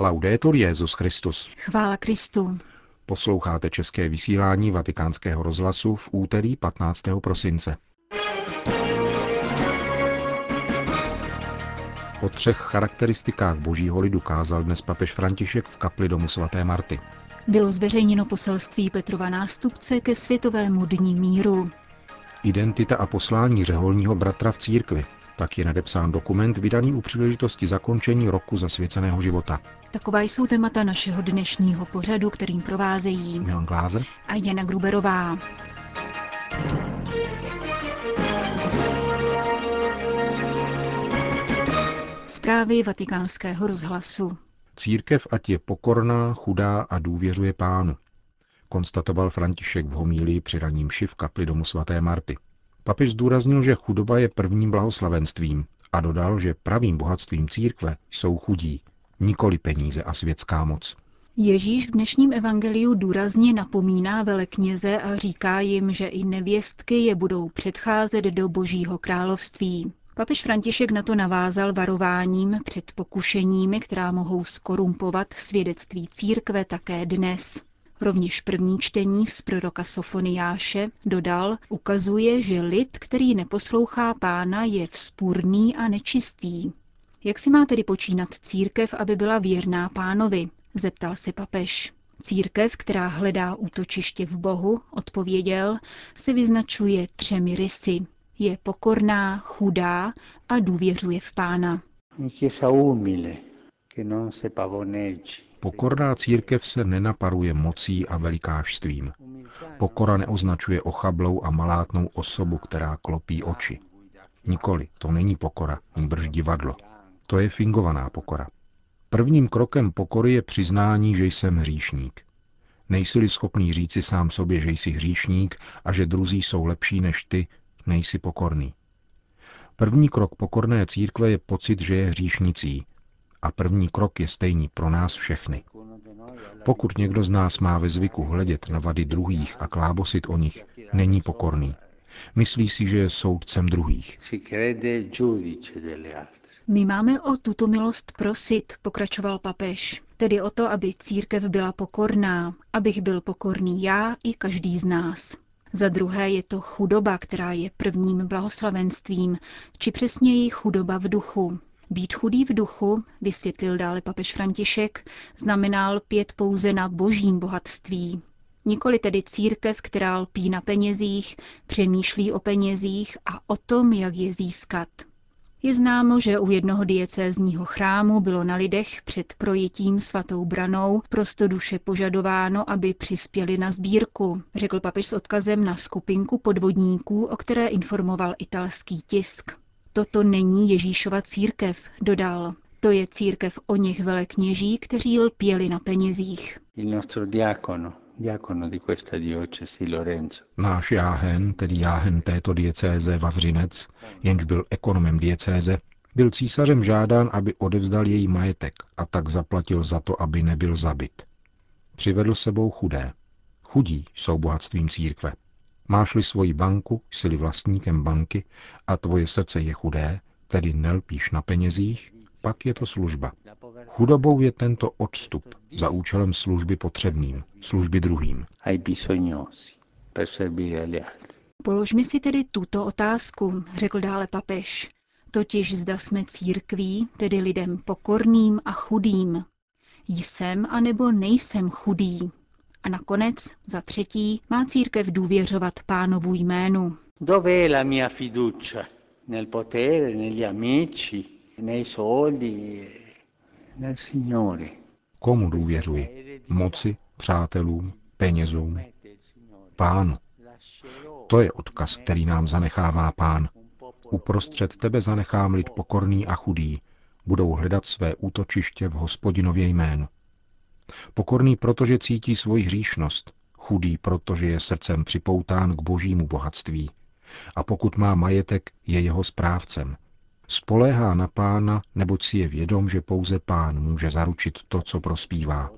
Laudetur Jezus Christus. Chvála Kristu. Posloucháte české vysílání Vatikánského rozhlasu v úterý 15. prosince. O třech charakteristikách božího lidu kázal dnes papež František v kapli domu svaté Marty. Bylo zveřejněno poselství Petrova nástupce ke Světovému dní míru. Identita a poslání řeholního bratra v církvi. Tak je nadepsán dokument vydaný u příležitosti zakončení roku zasvěceného života. Taková jsou témata našeho dnešního pořadu, kterým provázejí Milan Glázer a Jana Gruberová. Zprávy vatikánského rozhlasu. Církev ať je pokorná, chudá a důvěřuje pánu, konstatoval František v homílii při raním v kapli domu svaté Marty. Papež zdůraznil, že chudoba je prvním blahoslavenstvím a dodal, že pravým bohatstvím církve jsou chudí, nikoli peníze a světská moc. Ježíš v dnešním evangeliu důrazně napomíná velekněze a říká jim, že i nevěstky je budou předcházet do božího království. Papež František na to navázal varováním před pokušeními, která mohou skorumpovat svědectví církve také dnes. Rovněž první čtení z proroka Sofoniáše dodal, ukazuje, že lid, který neposlouchá pána, je vzpůrný a nečistý. Jak si má tedy počínat církev, aby byla věrná pánovi? zeptal se papež. Církev, která hledá útočiště v Bohu, odpověděl, se vyznačuje třemi rysy. Je pokorná, chudá a důvěřuje v pána. Pokorná církev se nenaparuje mocí a velikářstvím. Pokora neoznačuje ochablou a malátnou osobu, která klopí oči. Nikoli, to není pokora, nýbrž divadlo. To je fingovaná pokora. Prvním krokem pokory je přiznání, že jsem hříšník. Nejsi-li schopný říci sám sobě, že jsi hříšník a že druzí jsou lepší než ty, nejsi pokorný. První krok pokorné církve je pocit, že je hříšnicí. A první krok je stejný pro nás všechny. Pokud někdo z nás má ve zvyku hledět na vady druhých a klábosit o nich, není pokorný. Myslí si, že je soudcem druhých. My máme o tuto milost prosit, pokračoval papež, tedy o to, aby církev byla pokorná, abych byl pokorný já i každý z nás. Za druhé je to chudoba, která je prvním blahoslavenstvím, či přesněji chudoba v duchu. Být chudý v duchu, vysvětlil dále papež František, znamenal pět pouze na božím bohatství. Nikoli tedy církev, která lpí na penězích, přemýšlí o penězích a o tom, jak je získat. Je známo, že u jednoho diecézního chrámu bylo na lidech před projitím svatou branou prostoduše požadováno, aby přispěli na sbírku, řekl papež s odkazem na skupinku podvodníků, o které informoval italský tisk. Toto není Ježíšova církev, dodal. To je církev o něch velekněží, kteří lpěli na penězích. Náš jáhen, tedy jáhen této diecéze Vavřinec, jenž byl ekonomem diecéze, byl císařem žádán, aby odevzdal její majetek a tak zaplatil za to, aby nebyl zabit. Přivedl sebou chudé. Chudí jsou bohatstvím církve. Máš-li svoji banku, jsi vlastníkem banky a tvoje srdce je chudé, tedy nelpíš na penězích, pak je to služba. Chudobou je tento odstup za účelem služby potřebným, služby druhým. Položme si tedy tuto otázku, řekl dále papež. Totiž zda jsme církví, tedy lidem pokorným a chudým. Jsem anebo nejsem chudý. A nakonec, za třetí, má církev důvěřovat pánovu jménu. Dove la mia fiducia? Nel potere, negli amici, nei soldi, nel Signore. Komu důvěřuji? Moci, přátelům, penězům? Pánu. To je odkaz, který nám zanechává pán. Uprostřed tebe zanechám lid pokorný a chudý. Budou hledat své útočiště v hospodinově jménu. Pokorný, protože cítí svoji hříšnost, chudý, protože je srdcem připoután k božímu bohatství. A pokud má majetek, je jeho správcem. Spoléhá na pána, neboť si je vědom, že pouze pán může zaručit to, co prospívá.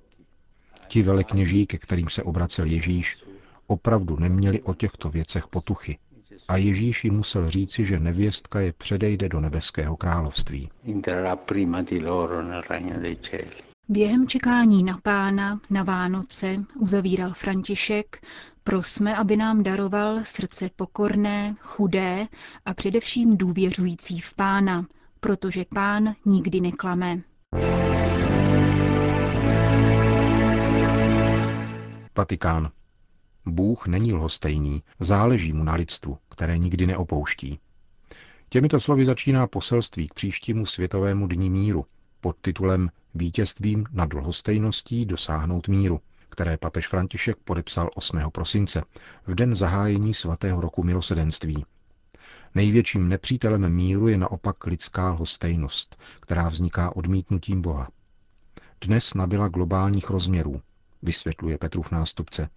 Ti velekněží, ke kterým se obracel Ježíš, opravdu neměli o těchto věcech potuchy. A Ježíš jim musel říci, že nevěstka je předejde do nebeského království. Během čekání na pána, na Vánoce, uzavíral František, prosme, aby nám daroval srdce pokorné, chudé a především důvěřující v pána, protože pán nikdy neklame. Vatikán. Bůh není lhostejný, záleží mu na lidstvu, které nikdy neopouští. Těmito slovy začíná poselství k příštímu světovému dní míru pod titulem Vítězstvím nad lhostejností dosáhnout míru, které papež František podepsal 8. prosince, v den zahájení svatého roku milosedenství. Největším nepřítelem míru je naopak lidská lhostejnost, která vzniká odmítnutím Boha. Dnes nabila globálních rozměrů, vysvětluje Petrův nástupce.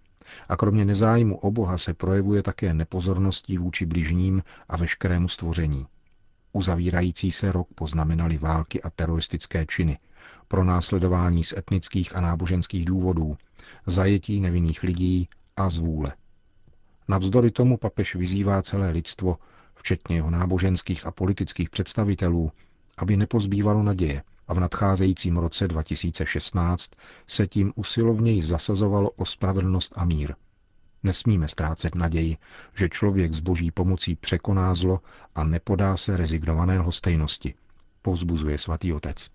A kromě nezájmu o Boha se projevuje také nepozorností vůči bližním a veškerému stvoření. Uzavírající se rok poznamenali války a teroristické činy, pro následování z etnických a náboženských důvodů, zajetí nevinných lidí a zvůle. Navzdory tomu papež vyzývá celé lidstvo, včetně jeho náboženských a politických představitelů, aby nepozbývalo naděje a v nadcházejícím roce 2016 se tím usilovněji zasazovalo o spravedlnost a mír. Nesmíme ztrácet naději, že člověk s boží pomocí překoná zlo a nepodá se rezignované lhostejnosti, povzbuzuje svatý otec.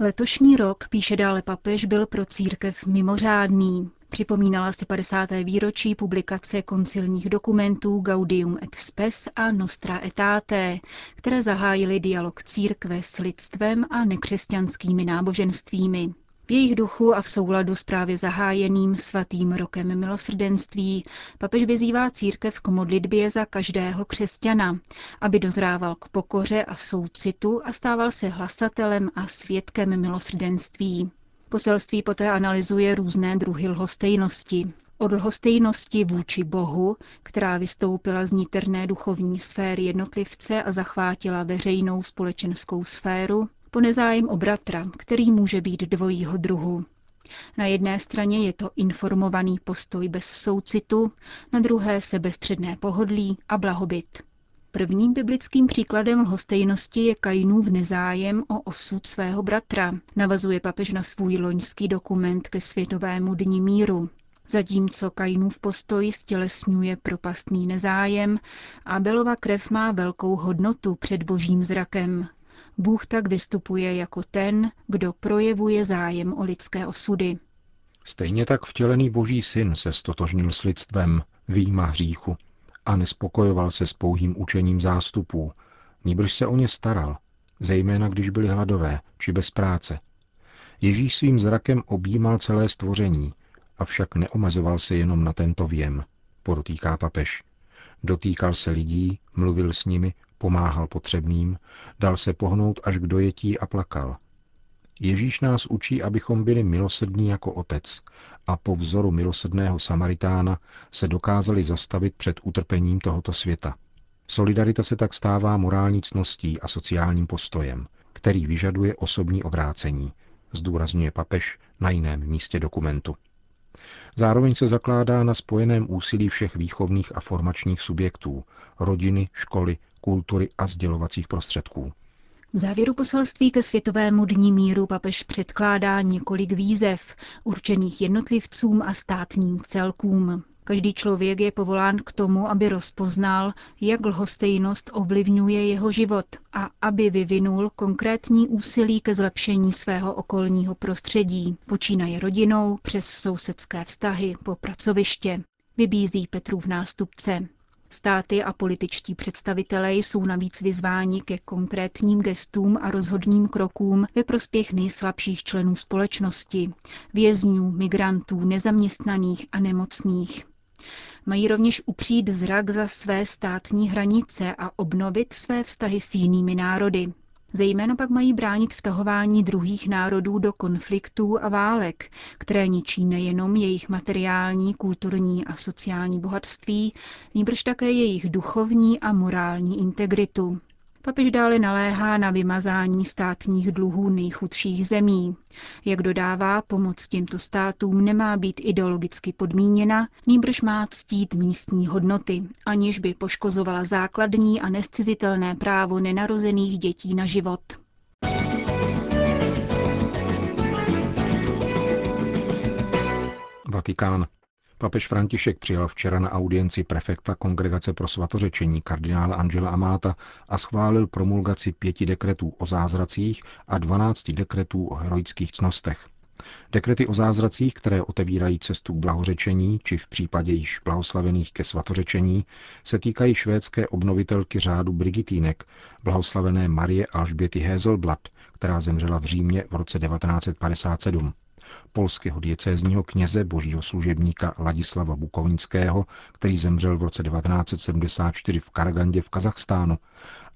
Letošní rok, píše dále papež, byl pro církev mimořádný. Připomínala si 50. výročí publikace koncilních dokumentů Gaudium et Spes a Nostra Aetate, které zahájily dialog církve s lidstvem a nekřesťanskými náboženstvími. V jejich duchu a v souladu s právě zahájeným svatým rokem milosrdenství papež vyzývá církev k modlitbě za každého křesťana, aby dozrával k pokoře a soucitu a stával se hlasatelem a svědkem milosrdenství. Poselství poté analyzuje různé druhy lhostejnosti. Od lhostejnosti vůči Bohu, která vystoupila z niterné duchovní sféry jednotlivce a zachvátila veřejnou společenskou sféru, po nezájem o bratra, který může být dvojího druhu. Na jedné straně je to informovaný postoj bez soucitu, na druhé sebestředné pohodlí a blahobyt. Prvním biblickým příkladem lhostejnosti je Kainův nezájem o osud svého bratra, navazuje papež na svůj loňský dokument ke Světovému dní míru. Zatímco Kainův postoj stělesňuje propastný nezájem, Abelova krev má velkou hodnotu před božím zrakem, Bůh tak vystupuje jako ten, kdo projevuje zájem o lidské osudy. Stejně tak vtělený boží syn se stotožnil s lidstvem, výjima hříchu, a nespokojoval se s pouhým učením zástupů, níbrž se o ně staral, zejména když byli hladové či bez práce. Ježíš svým zrakem objímal celé stvoření, avšak neomezoval se jenom na tento věm, podotýká papež. Dotýkal se lidí, mluvil s nimi, pomáhal potřebným, dal se pohnout až k dojetí a plakal. Ježíš nás učí, abychom byli milosrdní jako otec a po vzoru milosrdného Samaritána se dokázali zastavit před utrpením tohoto světa. Solidarita se tak stává morální cností a sociálním postojem, který vyžaduje osobní obrácení, zdůrazňuje papež na jiném místě dokumentu. Zároveň se zakládá na spojeném úsilí všech výchovných a formačních subjektů, rodiny, školy, kultury a sdělovacích prostředků. V závěru poselství ke Světovému dní míru papež předkládá několik výzev, určených jednotlivcům a státním celkům. Každý člověk je povolán k tomu, aby rozpoznal, jak lhostejnost ovlivňuje jeho život a aby vyvinul konkrétní úsilí ke zlepšení svého okolního prostředí, počínaje rodinou přes sousedské vztahy po pracoviště, vybízí Petrův nástupce. Státy a političtí představitelé jsou navíc vyzváni ke konkrétním gestům a rozhodným krokům ve prospěch nejslabších členů společnosti, vězňů, migrantů, nezaměstnaných a nemocných. Mají rovněž upřít zrak za své státní hranice a obnovit své vztahy s jinými národy. Zejména pak mají bránit vtahování druhých národů do konfliktů a válek, které ničí nejenom jejich materiální, kulturní a sociální bohatství, nýbrž také jejich duchovní a morální integritu. Papež dále naléhá na vymazání státních dluhů nejchudších zemí. Jak dodává, pomoc těmto státům nemá být ideologicky podmíněna, nýbrž má ctít místní hodnoty, aniž by poškozovala základní a nescizitelné právo nenarozených dětí na život. Vatikán. Papež František přijal včera na audienci prefekta Kongregace pro svatořečení kardinála Angela Amáta a schválil promulgaci pěti dekretů o zázracích a dvanácti dekretů o heroických cnostech. Dekrety o zázracích, které otevírají cestu k blahořečení, či v případě již blahoslavených ke svatořečení, se týkají švédské obnovitelky řádu Brigitínek, blahoslavené Marie Alžběty Hezelblad, která zemřela v Římě v roce 1957 polského diecézního kněze božího služebníka Ladislava Bukovnického, který zemřel v roce 1974 v Karagandě v Kazachstánu,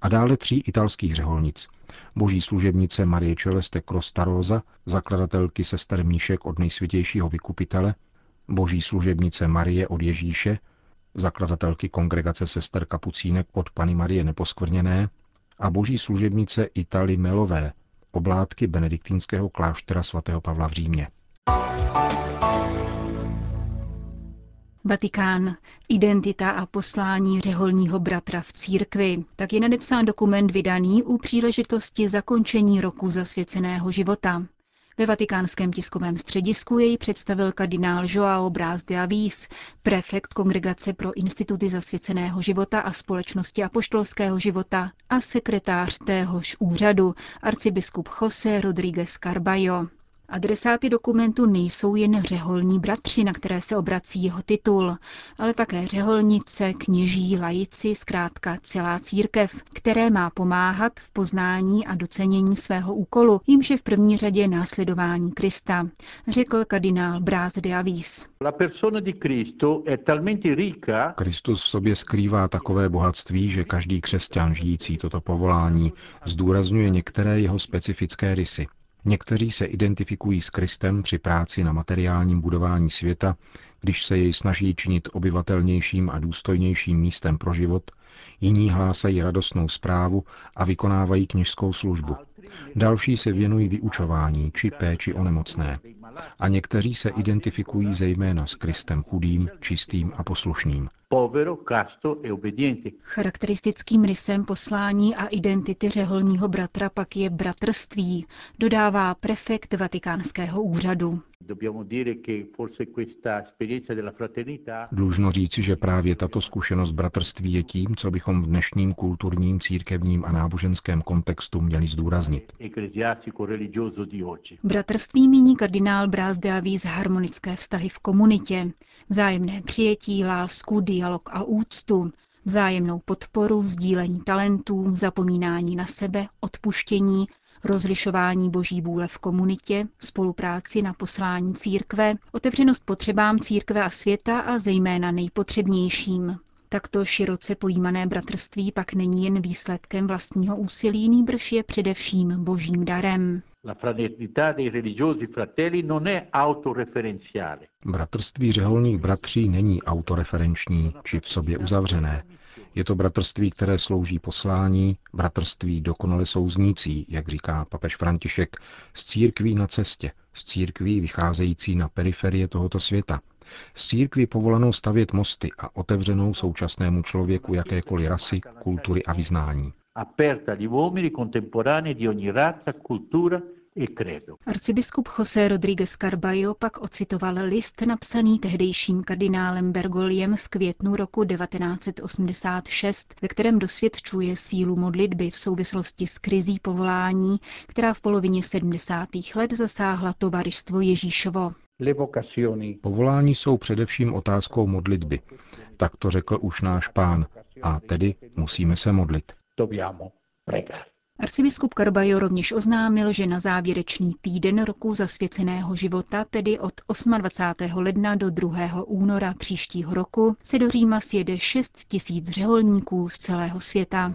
a dále tří italských řeholnic. Boží služebnice Marie Celeste Crostarosa, zakladatelky sester Míšek od nejsvětějšího vykupitele, boží služebnice Marie od Ježíše, zakladatelky kongregace sester Kapucínek od Pany Marie Neposkvrněné a boží služebnice Itali Melové, oblátky benediktínského kláštera svatého Pavla v Římě. Vatikán. Identita a poslání řeholního bratra v církvi. Tak je nadepsán dokument vydaný u příležitosti zakončení roku zasvěceného života. Ve vatikánském tiskovém středisku jej představil kardinál Joao Brás de Avis, prefekt Kongregace pro instituty zasvěceného života a společnosti apoštolského života a sekretář téhož úřadu, arcibiskup José Rodríguez Carballo. Adresáty dokumentu nejsou jen řeholní bratři, na které se obrací jeho titul, ale také řeholnice, kněží, lajici, zkrátka celá církev, které má pomáhat v poznání a docenění svého úkolu, jimž je v první řadě následování Krista, řekl kardinál Bráz de Avis. Kristus v sobě skrývá takové bohatství, že každý křesťan žijící toto povolání zdůrazňuje některé jeho specifické rysy. Někteří se identifikují s Kristem při práci na materiálním budování světa, když se jej snaží činit obyvatelnějším a důstojnějším místem pro život, jiní hlásají radostnou zprávu a vykonávají kněžskou službu. Další se věnují vyučování či péči o nemocné. A někteří se identifikují zejména s Kristem chudým, čistým a poslušným. E Charakteristickým rysem poslání a identity řeholního bratra pak je bratrství, dodává prefekt vatikánského úřadu. Dlužno říci, že právě tato zkušenost bratrství je tím, co bychom v dnešním kulturním, církevním a náboženském kontextu měli zdůraznit. Bratrství míní kardinál Brás de Avis harmonické vztahy v komunitě, vzájemné přijetí, lásku, dialog a úctu, vzájemnou podporu, sdílení talentů, zapomínání na sebe, odpuštění, rozlišování boží vůle v komunitě, spolupráci na poslání církve, otevřenost potřebám církve a světa a zejména nejpotřebnějším. Takto široce pojímané bratrství pak není jen výsledkem vlastního úsilí, nýbrž je především božím darem. Bratrství řeholních bratří není autoreferenční či v sobě uzavřené. Je to bratrství, které slouží poslání, bratrství dokonale souznící, jak říká papež František, z církví na cestě, z církví vycházející na periferie tohoto světa, z církví povolanou stavět mosty a otevřenou současnému člověku jakékoliv rasy, kultury a vyznání. E Arcibiskup José Rodríguez Carballo pak ocitoval list napsaný tehdejším kardinálem Bergoliem v květnu roku 1986, ve kterém dosvědčuje sílu modlitby v souvislosti s krizí povolání, která v polovině 70. let zasáhla tovaristvo Ježíšovo. Povolání jsou především otázkou modlitby. Tak to řekl už náš pán. A tedy musíme se modlit. Arcibiskup Carbajo rovněž oznámil, že na závěrečný týden roku zasvěceného života, tedy od 28. ledna do 2. února příštího roku, se do Říma sjede 6 tisíc řeholníků z celého světa.